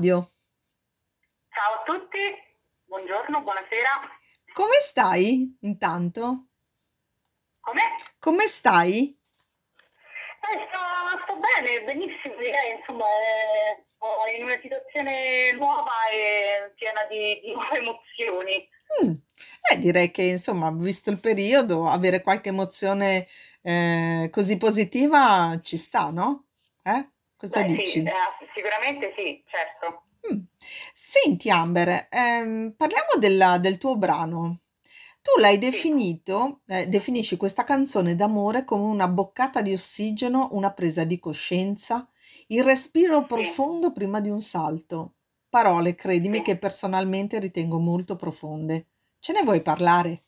radio. Ciao a tutti, buongiorno, buonasera. Come stai intanto? Come? Come stai? Eh, sto, sto bene, benissimo, direi, insomma, eh, sto in una situazione nuova e piena di, di nuove emozioni. Mm, eh, direi che insomma, visto il periodo, avere qualche emozione eh, così positiva ci sta, no? Eh? Cosa Beh, sì, dici? eh, sicuramente sì, certo. Mm. Senti, Amber, ehm, parliamo della- del tuo brano. Tu l'hai Sì, definito, eh, definisci questa canzone d'amore come una boccata di ossigeno, una presa di coscienza, il respiro sì, profondo prima di un salto. Parole, credimi, sì. che personalmente ritengo molto profonde. Ce ne vuoi parlare?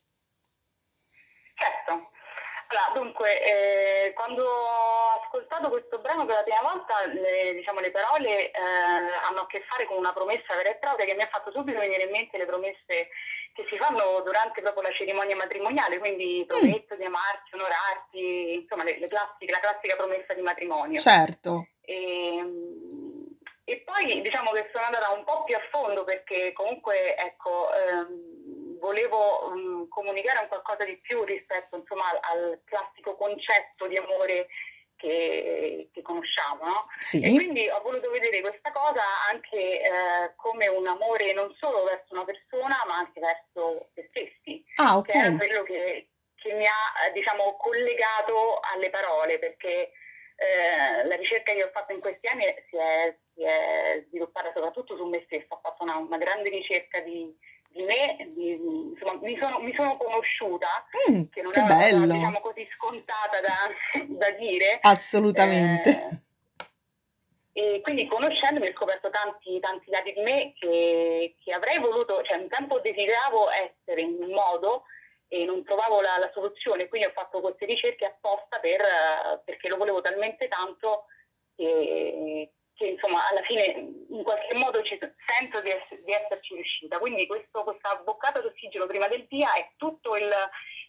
Certo. Allora, dunque, eh, quando ascoltato questo brano per la prima volta, le, diciamo, le parole eh, hanno a che fare con una promessa vera e propria che mi ha fatto subito venire in mente le promesse che si fanno durante proprio la cerimonia matrimoniale, quindi Mm, prometto di amarti, onorarti, insomma, le, le classiche, la classica promessa di matrimonio. certo. E, e poi diciamo che sono andata un po' più a fondo perché comunque ecco, ehm, volevo mm, comunicare un qualcosa di più rispetto insomma, al, al classico concetto di amore che, che conosciamo, no? E Sì. quindi ho voluto vedere questa cosa anche eh, come un amore non solo verso una persona, ma anche verso se stessi, Ah, che ok. era quello che, che mi ha, diciamo, collegato alle parole, perché eh, la ricerca che ho fatto in questi anni si è, si è sviluppata soprattutto su me stessa, ho fatto una, una grande ricerca di, di me, di- insomma, mi sono, mi sono conosciuta, Mm, che non è che una cosa, bello. diciamo così, scontata da, da dire. Assolutamente. eh, e quindi conoscendomi ho scoperto tanti, tanti lati di me che, che avrei voluto, cioè un tempo desideravo essere in un modo e non trovavo la, la soluzione, quindi ho fatto queste ricerche apposta per, perché lo volevo talmente tanto che, che, insomma alla fine in qualche modo ci, sento di, ess- di esserci riuscita. Quindi questo, questa boccata d'ossigeno prima del via è tutto il,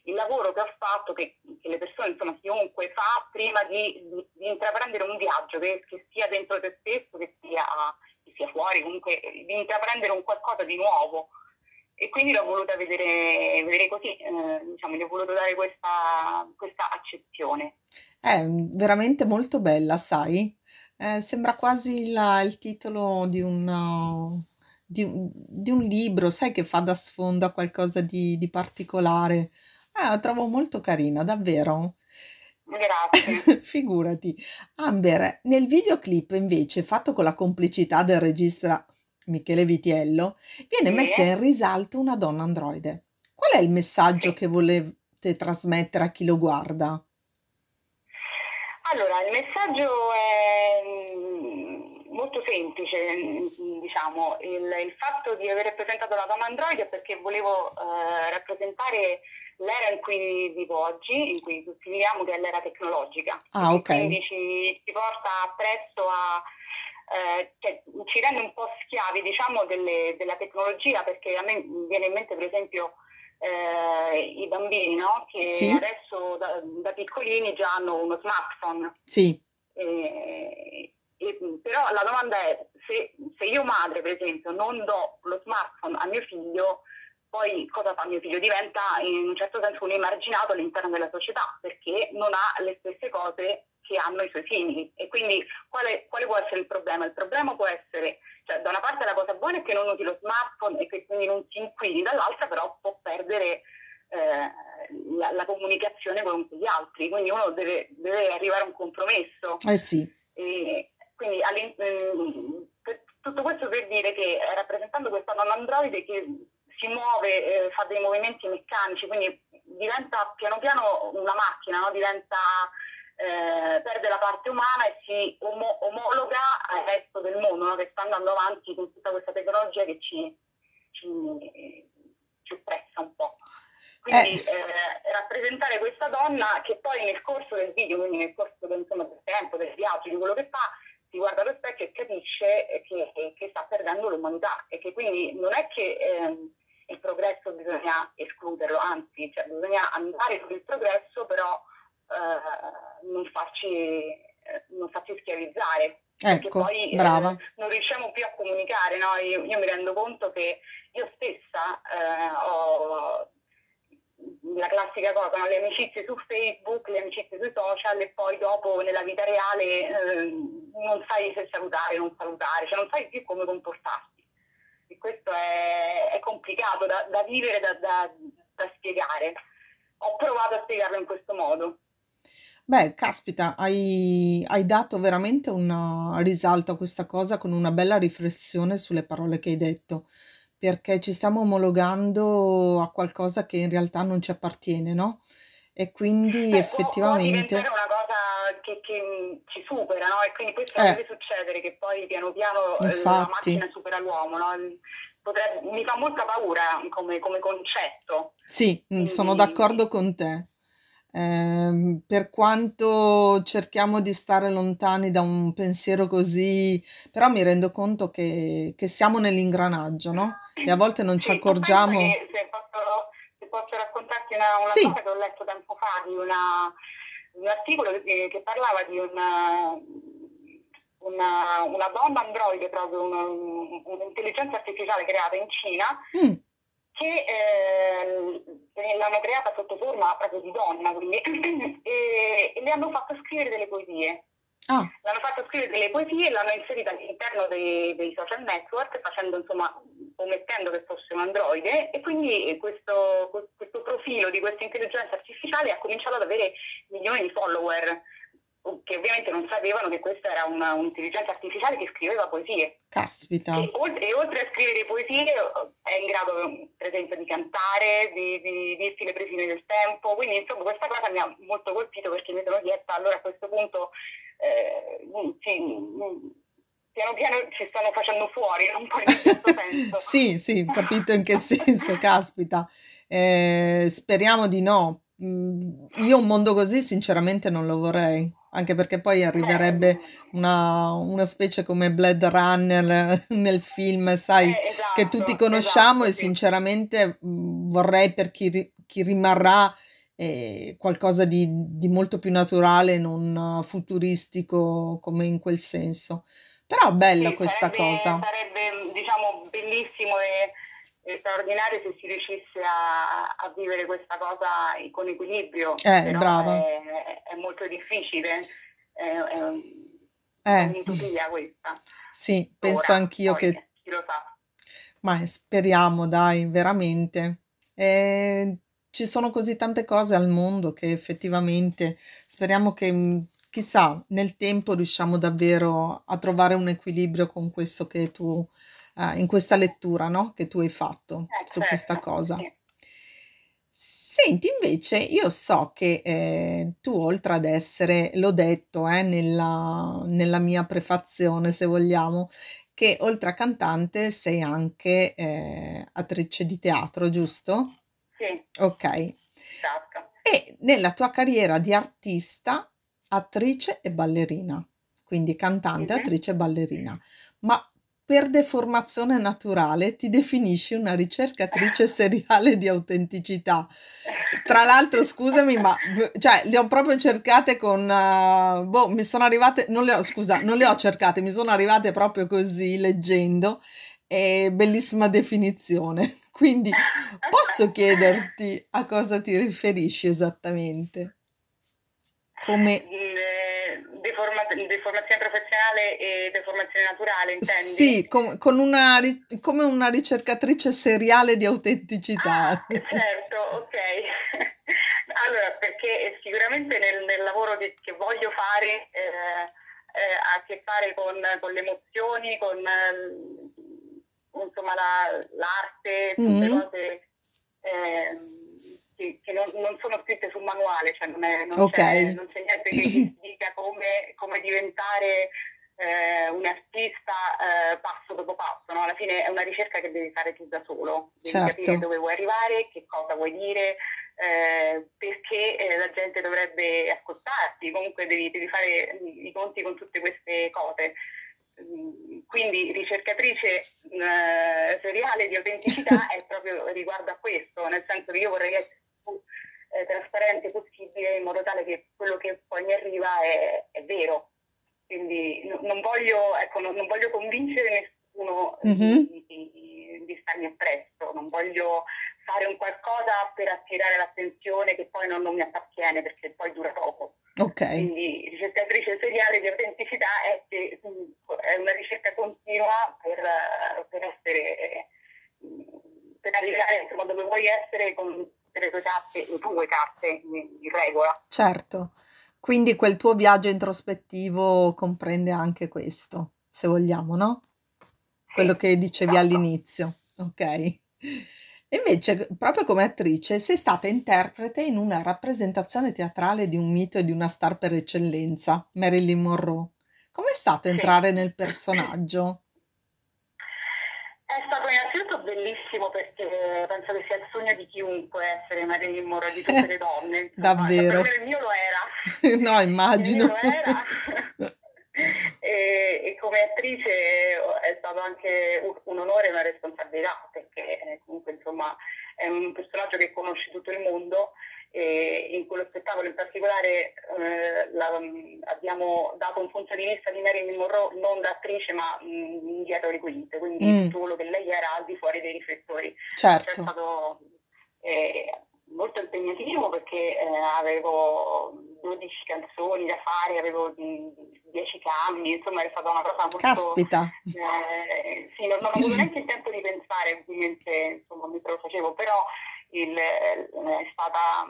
il lavoro che ho fatto, che, che le persone, insomma, chiunque fa prima di, di- di intraprendere un viaggio, che, che sia dentro te stesso, che sia, che sia fuori, comunque di intraprendere un qualcosa di nuovo. E quindi l'ho voluta vedere, vedere così, eh, diciamo, gli ho voluto dare questa, questa accezione. È veramente molto bella, sai? Eh, sembra quasi la- il titolo di un, uh, di, un di un libro, sai che fa da sfondo a qualcosa di, di particolare. Ah, la trovo molto carina, davvero. Grazie. Figurati. Amber, nel videoclip invece, fatto con la complicità del regista Michele Vitiello, viene Sì, messa in risalto una donna androide. Qual è il messaggio sì. che volete trasmettere a chi lo guarda? Allora, il messaggio è mm, molto semplice, mm, diciamo, il, il fatto di aver presentato la donna android è perché volevo eh, rappresentare l'era in cui vivo oggi, in cui tutti viviamo, che è l'era tecnologica, Ah, ok. quindi ci, ci porta presto a, eh, cioè, ci rende un po' schiavi, diciamo, delle- della tecnologia, perché a me viene in mente, per esempio, eh, i bambini, no? Che Sì? adesso da, da piccolini già hanno uno smartphone. Sì. E- e- però la domanda è, se, se io madre, per esempio, non do lo smartphone a mio figlio, poi cosa fa mio figlio? Diventa in un certo senso un emarginato all'interno della società, perché non ha le stesse cose che hanno i suoi simili. E quindi quale, quale può essere il problema? Il problema può essere, cioè da una parte la cosa buona è che non usi lo smartphone e che quindi non si inquini, dall'altra però può perdere eh, la, la comunicazione con gli altri, quindi uno deve, deve arrivare a un compromesso. Eh sì. E quindi per- tutto questo per dire che eh, rappresentando questa donna androide che si muove, eh, fa dei movimenti meccanici, quindi diventa piano piano una macchina, no? diventa, eh, perde la parte umana e si omo- omologa al resto del mondo, no? che sta andando avanti con tutta questa tecnologia che ci, ci, ci oppressa un po'. Eh, Quindi eh, rappresentare questa donna che poi nel corso del video, quindi nel corso del, insomma, del tempo, del viaggio, di quello che fa, si guarda allo specchio e capisce che, che sta perdendo l'umanità e che quindi non è che ehm, il progresso bisogna escluderlo, anzi cioè, bisogna andare il progresso però eh, non, farci, eh, non farci schiavizzare. Perché Ecco, poi brava. eh, non riusciamo più a comunicare, no? Io, io mi rendo conto che io stessa eh, ho la classica cosa, no? le amicizie su Facebook, le amicizie sui social e poi dopo nella vita reale eh, non sai se salutare, non salutare, cioè non sai più come comportarsi. E questo è, è complicato da, da vivere, da, da, da spiegare. Ho provato a spiegarlo in questo modo. Beh, caspita, hai, hai dato veramente un risalto a questa cosa con una bella riflessione sulle parole che hai detto, perché ci stiamo omologando a qualcosa che in realtà non ci appartiene, no? E quindi Beh, può, può diventare effettivamente, una cosa che, che, mh, ci supera, no? E quindi questo eh, deve succedere, che poi piano piano eh, la infatti, macchina supera l'uomo, no? Potrebbe- mi fa molta paura come, come concetto, sì, mm, sono quindi d'accordo con te. Ehm, per quanto cerchiamo di stare lontani da un pensiero così, però mi rendo conto che, che siamo nell'ingranaggio, no? E a volte non ci Sì, accorgiamo. se posso, se posso raccontarti una, una Sì, cosa che ho letto tempo fa di una- un articolo che, che parlava di una, una, una donna androide, proprio una- un'intelligenza artificiale creata in Cina, mm, che eh, l'hanno creata sotto forma proprio di donna, quindi, e, e le hanno fatto scrivere delle poesie. ah, L'hanno fatto scrivere delle poesie e l'hanno inserita all'interno dei, dei social network, facendo insomma, omettendo che fosse un androide, e quindi questo, questo profilo di questa intelligenza artificiale ha cominciato ad avere milioni di follower, che ovviamente non sapevano che questa era una, un'intelligenza artificiale che scriveva poesie. caspita, E oltre, e oltre a scrivere poesie è in grado per esempio di cantare, di, di dirti le presine del tempo, quindi insomma questa cosa mi ha molto colpito perché mi sono chiesta allora a questo punto eh, sì, mm, piano piano ci stanno facendo fuori, un po' in certo senso. Sì, sì, capito in che senso, caspita. Eh, speriamo di no. Mm, Io un mondo così sinceramente non lo vorrei, anche perché poi arriverebbe una, una specie come Blade Runner nel film, sai, eh, che tutti esatto, conosciamo esatto, e sì. sinceramente mm, vorrei per chi, chi rimarrà eh, qualcosa di, di molto più naturale, non futuristico come in quel senso. Però bella Sì, questa sarebbe, cosa. sarebbe diciamo bellissimo e, e straordinario se si riuscisse a, a vivere questa cosa con equilibrio, Eh, brava. è, è molto difficile, è, è un- è Eh, un'utopia questa, sì, penso ora, anch'io poi che, chi lo sa. ma speriamo, dai, veramente. Eh, ci sono così tante cose al mondo che effettivamente speriamo che, mh, chissà, nel tempo riusciamo davvero a trovare un equilibrio con questo che tu, eh, in questa lettura, no? Che tu hai fatto Eh su questa certo, cosa. sì. Senti, invece, io so che eh, tu, oltre ad essere, l'ho detto eh, nella, nella mia prefazione, se vogliamo, che oltre a cantante sei anche eh, attrice di teatro, giusto? Sì, Ok. esatto. E nella tua carriera di artista, attrice e ballerina, quindi cantante, Mhm. attrice e ballerina, ma per deformazione naturale ti definisci una ricercatrice seriale di autenticità. Tra l'altro, scusami, ma cioè, le ho proprio cercate con, eh, boh, mi sono arrivate, non le ho, scusa, non le ho cercate, mi sono arrivate proprio così, leggendo, e bellissima definizione. Quindi, posso chiederti a cosa ti riferisci esattamente? Come, Eh, deforma- deformazione professionale e deformazione naturale, intendi? sì, com- con una, ri- come una ricercatrice seriale di autenticità. Ah, certo, ok. Allora, perché sicuramente nel, nel lavoro che, che voglio fare eh, eh, ha a che fare con, con le emozioni, con eh, insomma la- l'arte, tutte Mhm. cose ehm, che, non, non sono scritte sul manuale, cioè non, è- non Ok. c'è, non c'è niente che come, come diventare eh, un artista eh, passo dopo passo, no? Alla fine è una ricerca che devi fare tu da solo, devi capire Certo, dove vuoi arrivare, che cosa vuoi dire, eh, perché eh, la gente dovrebbe ascoltarti, comunque devi, devi fare i conti con tutte queste cose. Mm, Quindi ricercatrice eh, seriale di autenticità è proprio riguardo a questo, nel senso che io vorrei essere eh, trasparente possibile in modo tale che quello che poi mi arriva è, è vero. quindi no, non, voglio, ecco, non, non, voglio, convincere nessuno mm-hmm. di, di, di starmi appresso, non voglio fare un qualcosa per attirare l'attenzione che poi non, non mi appartiene perché poi dura poco. Ok. Quindi ricercatrice seriale di autenticità è, è una ricerca continua per, per essere per arrivare insomma, dove vuoi essere con le tue carte, le tue carte in, in regola. Certo. Quindi quel tuo viaggio introspettivo comprende anche questo, se vogliamo, no? Quello che dicevi esatto. all'inizio, ok? Invece, proprio come attrice, sei stata interprete in una rappresentazione teatrale di un mito e di una star per eccellenza, Marilyn Monroe. Com'è stato entrare nel personaggio? È stato innanzitutto bellissimo perché penso che sia il sogno di chiunque essere Marilyn Monroe, di tutte le donne. Davvero? Per me il mio lo era. no, immagino. Il mio lo era. e, e, come attrice è stato anche un, un onore e una responsabilità perché eh, comunque insomma è un personaggio che conosce tutto il mondo e in quello spettacolo in particolare eh, la, abbiamo dato un punto di vista di Marilyn Monroe non da attrice ma mh, dietro le quinte, quindi mm. tutto quello che lei era al di fuori dei riflettori. Certo. È stato eh, molto impegnativo perché eh, avevo 12 canzoni da fare, avevo 10 cambi, insomma è stata una cosa molto... Caspita! Eh, sì, non, non ho avuto neanche il tempo di pensare, ovviamente insomma mi facevo, però il, eh, è stata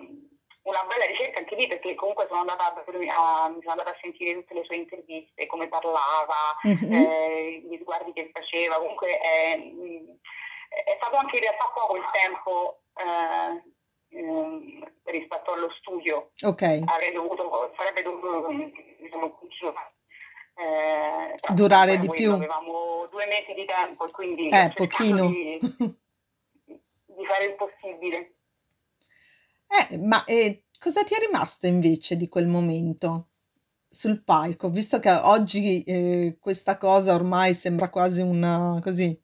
una bella ricerca anche lì perché comunque sono andata a, a, sono andata a sentire tutte le sue interviste, come parlava, mm-hmm. eh, gli sguardi che faceva, comunque è, è, stato anche in realtà poco il tempo eh, Ehm, rispetto allo studio. Ok. Dovuto, sarebbe dovuto diciamo, eh, durare di più. Avevamo due mesi di tempo e quindi eh, pochino. Di, di, fare il possibile. Eh, ma eh, cosa ti è rimasto invece di quel momento? sul palco, visto che oggi eh, questa cosa ormai sembra quasi una così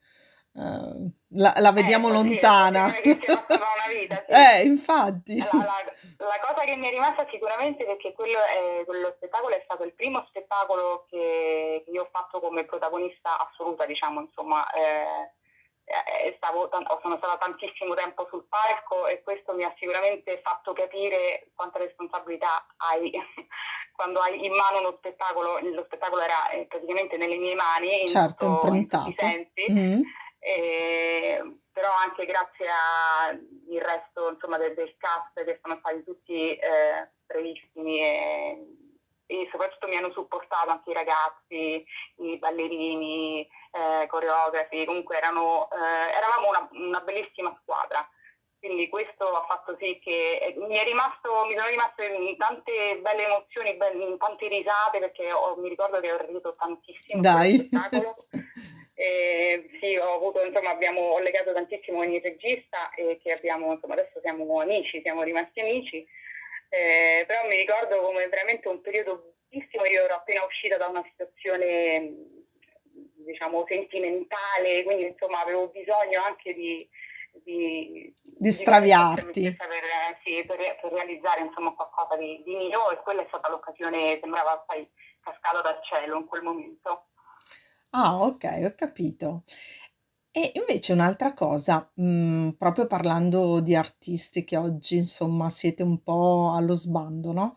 uh, la, la vediamo eh, lontana. Sì, vita, sì. Eh, infatti. La, la, la, cosa che mi è rimasta sicuramente perché quello, è, quello spettacolo è stato il primo spettacolo che, che io ho fatto come protagonista assoluta, diciamo, insomma, eh, eh stavo, sono stata tantissimo tempo sul palco e questo mi ha sicuramente fatto capire quanta responsabilità hai quando hai in mano uno spettacolo, lo spettacolo era eh, praticamente nelle mie mani, certo, in improntato. Sensi, mm. e, però anche grazie al resto insomma, del, del, cast che sono stati tutti eh, bravissimi e, e, soprattutto mi hanno supportato anche i ragazzi, i ballerini, eh, coreografi, comunque erano, eh, eravamo una, una, bellissima squadra. Quindi questo ha fatto sì che eh, mi, è rimasto, mi sono rimaste tante belle emozioni, belle, tante risate perché ho, mi ricordo che ho riso tantissimo. Dai! Eh, sì, ho avuto, insomma, abbiamo, ho legato tantissimo con il regista e che abbiamo, insomma, adesso siamo amici, siamo rimasti amici, eh, però mi ricordo come veramente un periodo bellissimo, io ero appena uscita da una situazione, diciamo, sentimentale, quindi insomma avevo bisogno anche di, di, di straviarti. Di per, sì, per, per, realizzare insomma, qualcosa di, di mio e quella è stata l'occasione, sembrava poi cascata dal cielo in quel momento. Ah, ok, ho capito. E invece un'altra cosa, mhmm, proprio parlando di artisti che oggi, insomma, siete un po' allo sbando, no,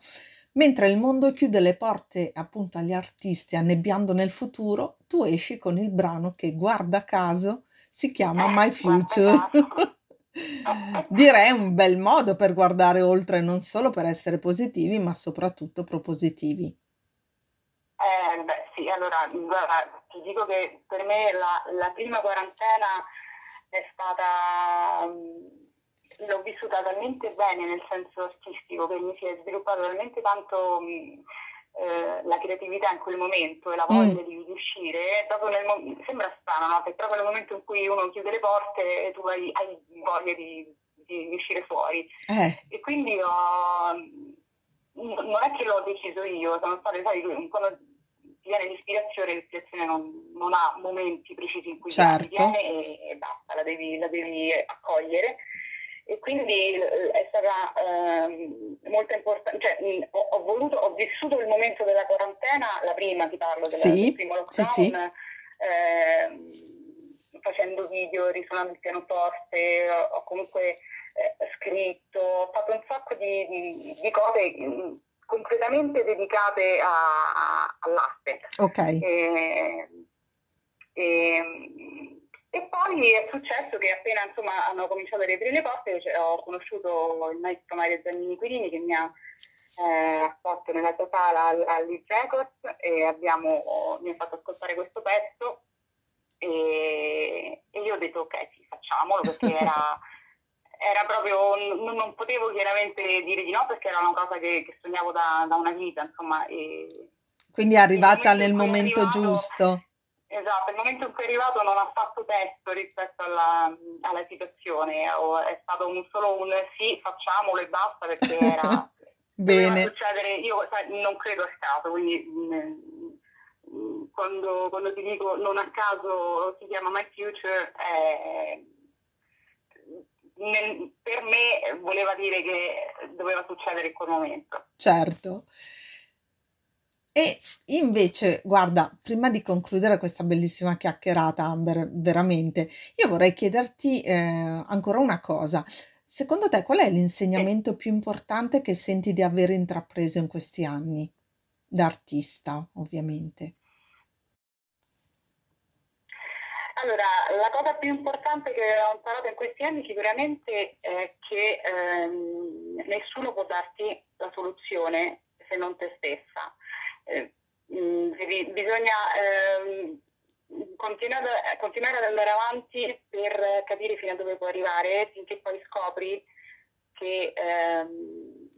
mentre il mondo chiude le porte, appunto, agli artisti annebbiando nel futuro, tu esci con il brano che, guarda caso, si chiama My Future. Direi un bel modo per guardare oltre, non solo per essere positivi, ma soprattutto propositivi. Eh, beh, sì, allora, guarda, ti dico che per me la, la prima quarantena è stata, mm, l'ho vissuta talmente bene nel senso artistico che mi si è sviluppato talmente tanto mm, eh, la creatività in quel momento e la voglia mm. di, di, uscire, nel, sembra strano, no? Perché proprio nel momento in cui uno chiude le porte tu hai, hai voglia di, di, di, uscire fuori. Eh. E quindi ho, non è che l'ho deciso io, sono state, sai, quando viene l'ispirazione, l'ispirazione non, non, ha momenti precisi in cui certo. viene e, e basta, la devi, la devi, accogliere. e quindi eh, è stata eh, molto importante, cioè, ho, ho, voluto, ho vissuto il momento della quarantena, la prima ti parlo della, sì, del primo lockdown, sì, sì. Eh, facendo video, risuonando il pianoforte, ho, ho comunque eh, scritto, ho fatto un sacco di, di, di cose mm, completamente dedicate a, a, all'arte. Ok. E, e, e poi è successo che appena insomma, hanno cominciato a riaprire le porte cioè, ho conosciuto il maestro Mario Giannini Quirini che mi ha eh, accolto nella sua sala all'East Records e abbiamo, mi ha fatto ascoltare questo pezzo e, e, io ho detto ok sì facciamolo perché era, era proprio, non, non, potevo chiaramente dire di no perché era una cosa che, che sognavo da, da, una vita insomma e, quindi è arrivata nel momento arrivato, giusto Esatto, il momento in cui è arrivato non ha fatto testo rispetto alla, alla situazione, è stato un, solo un sì, facciamolo e basta perché era... Bene. Succedere, io non credo a caso, quindi mh, mm, quando, quando, ti dico non a caso si chiama My Future, eh, nel, per me voleva dire che doveva succedere in quel momento. Certo. E invece, guarda, prima di concludere questa bellissima chiacchierata, Amber, veramente, io vorrei chiederti eh, ancora una cosa. Secondo te qual è l'insegnamento più importante che senti di aver intrapreso in questi anni? Da artista, ovviamente. Allora, la cosa più importante che ho imparato in questi anni sicuramente è che ehm, nessuno può darti la soluzione se non te stessa eh, mm, bisogna eh, continuare, continuare, ad andare avanti per capire fino a dove puoi arrivare, finché poi scopri che ehm,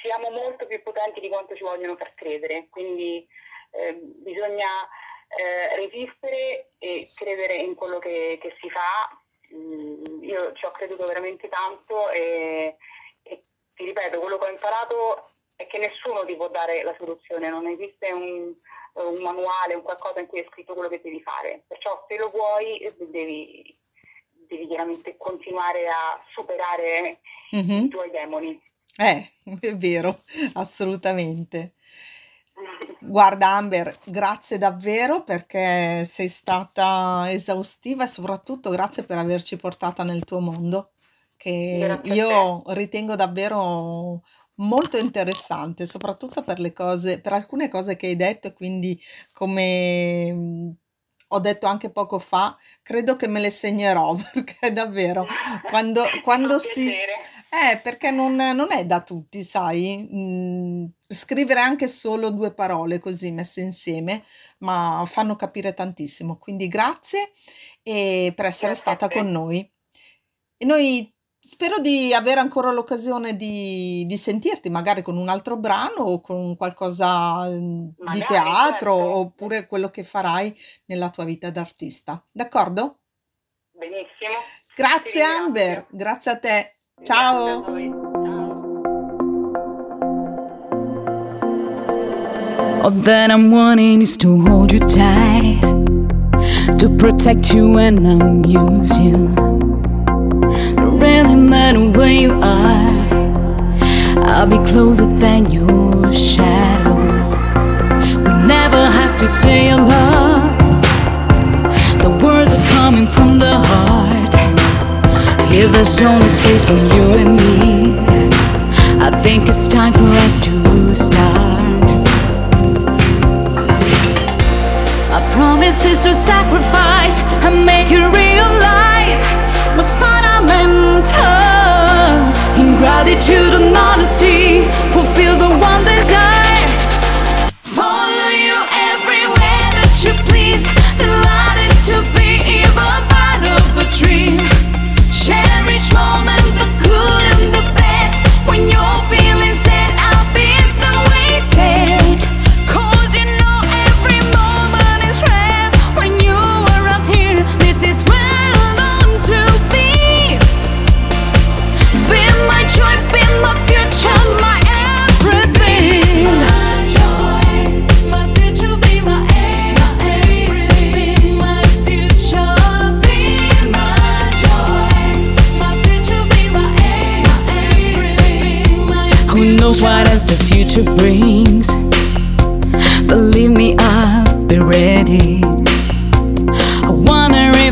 siamo molto più potenti di quanto ci vogliono far credere. Quindi eh, bisogna eh, resistere e credere in quello che, che si fa. Mm, io ci ho creduto veramente tanto e, e ti ripeto, quello che ho imparato è che nessuno ti può dare la soluzione, non esiste un, un manuale, un qualcosa in cui è scritto quello che devi fare. Perciò se lo vuoi devi, devi chiaramente continuare a superare mm-hmm. i tuoi demoni. Eh, è vero, assolutamente. Guarda Amber, grazie davvero perché sei stata esaustiva e soprattutto grazie per averci portata nel tuo mondo, che io ritengo davvero molto interessante, soprattutto per le cose, per alcune cose che hai detto e quindi come ho detto anche poco fa, credo che me le segnerò perché davvero quando, quando si... Eh, perché non, non è da tutti, sai, mm, scrivere anche solo due parole così messe insieme, ma fanno capire tantissimo. Quindi grazie e per essere Grazie stata con noi. E noi Spero di avere ancora l'occasione di, di sentirti, magari con un altro brano o con qualcosa mm, di Magari, teatro, certo. oppure quello che farai nella tua vita d'artista. D'accordo? Benissimo. Grazie Amber, grazie a te. Ciao. All that I'm wanting is to hold you tight, to protect you and amuse you. Don't really matter where you are, I'll be closer than your shadow. We never have to say a lot, there's only space for you and me. I think it's time for us to start. My promise is to sacrifice and make you realize what's fundamental. In gratitude and honesty, fulfill the one desire.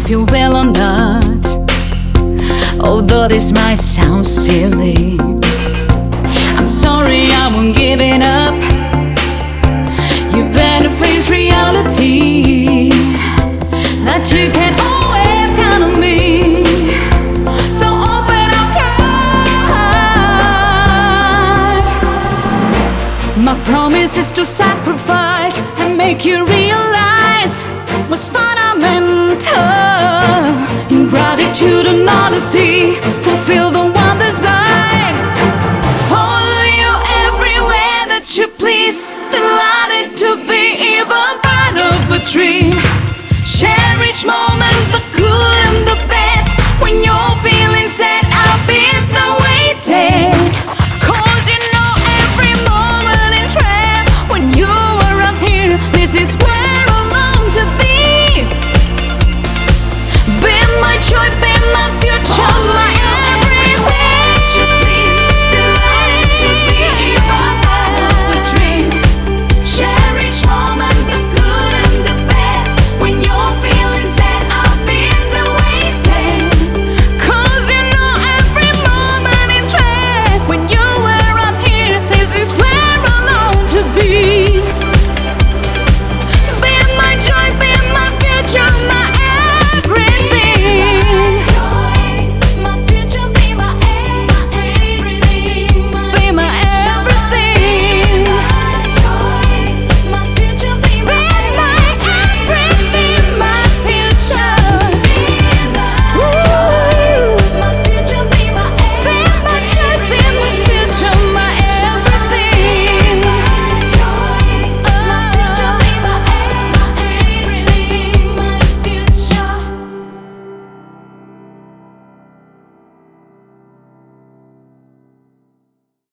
If you will or not. Although this might sound silly, I'm sorry I won't give it up. You better face reality that you can always count on me. So open up your heart. My promise is to sacrifice and make you realize what's fundamental love in gratitude and honesty. Fulfill the one desire. Follow you everywhere that you please. Delighted to be even part of a tree.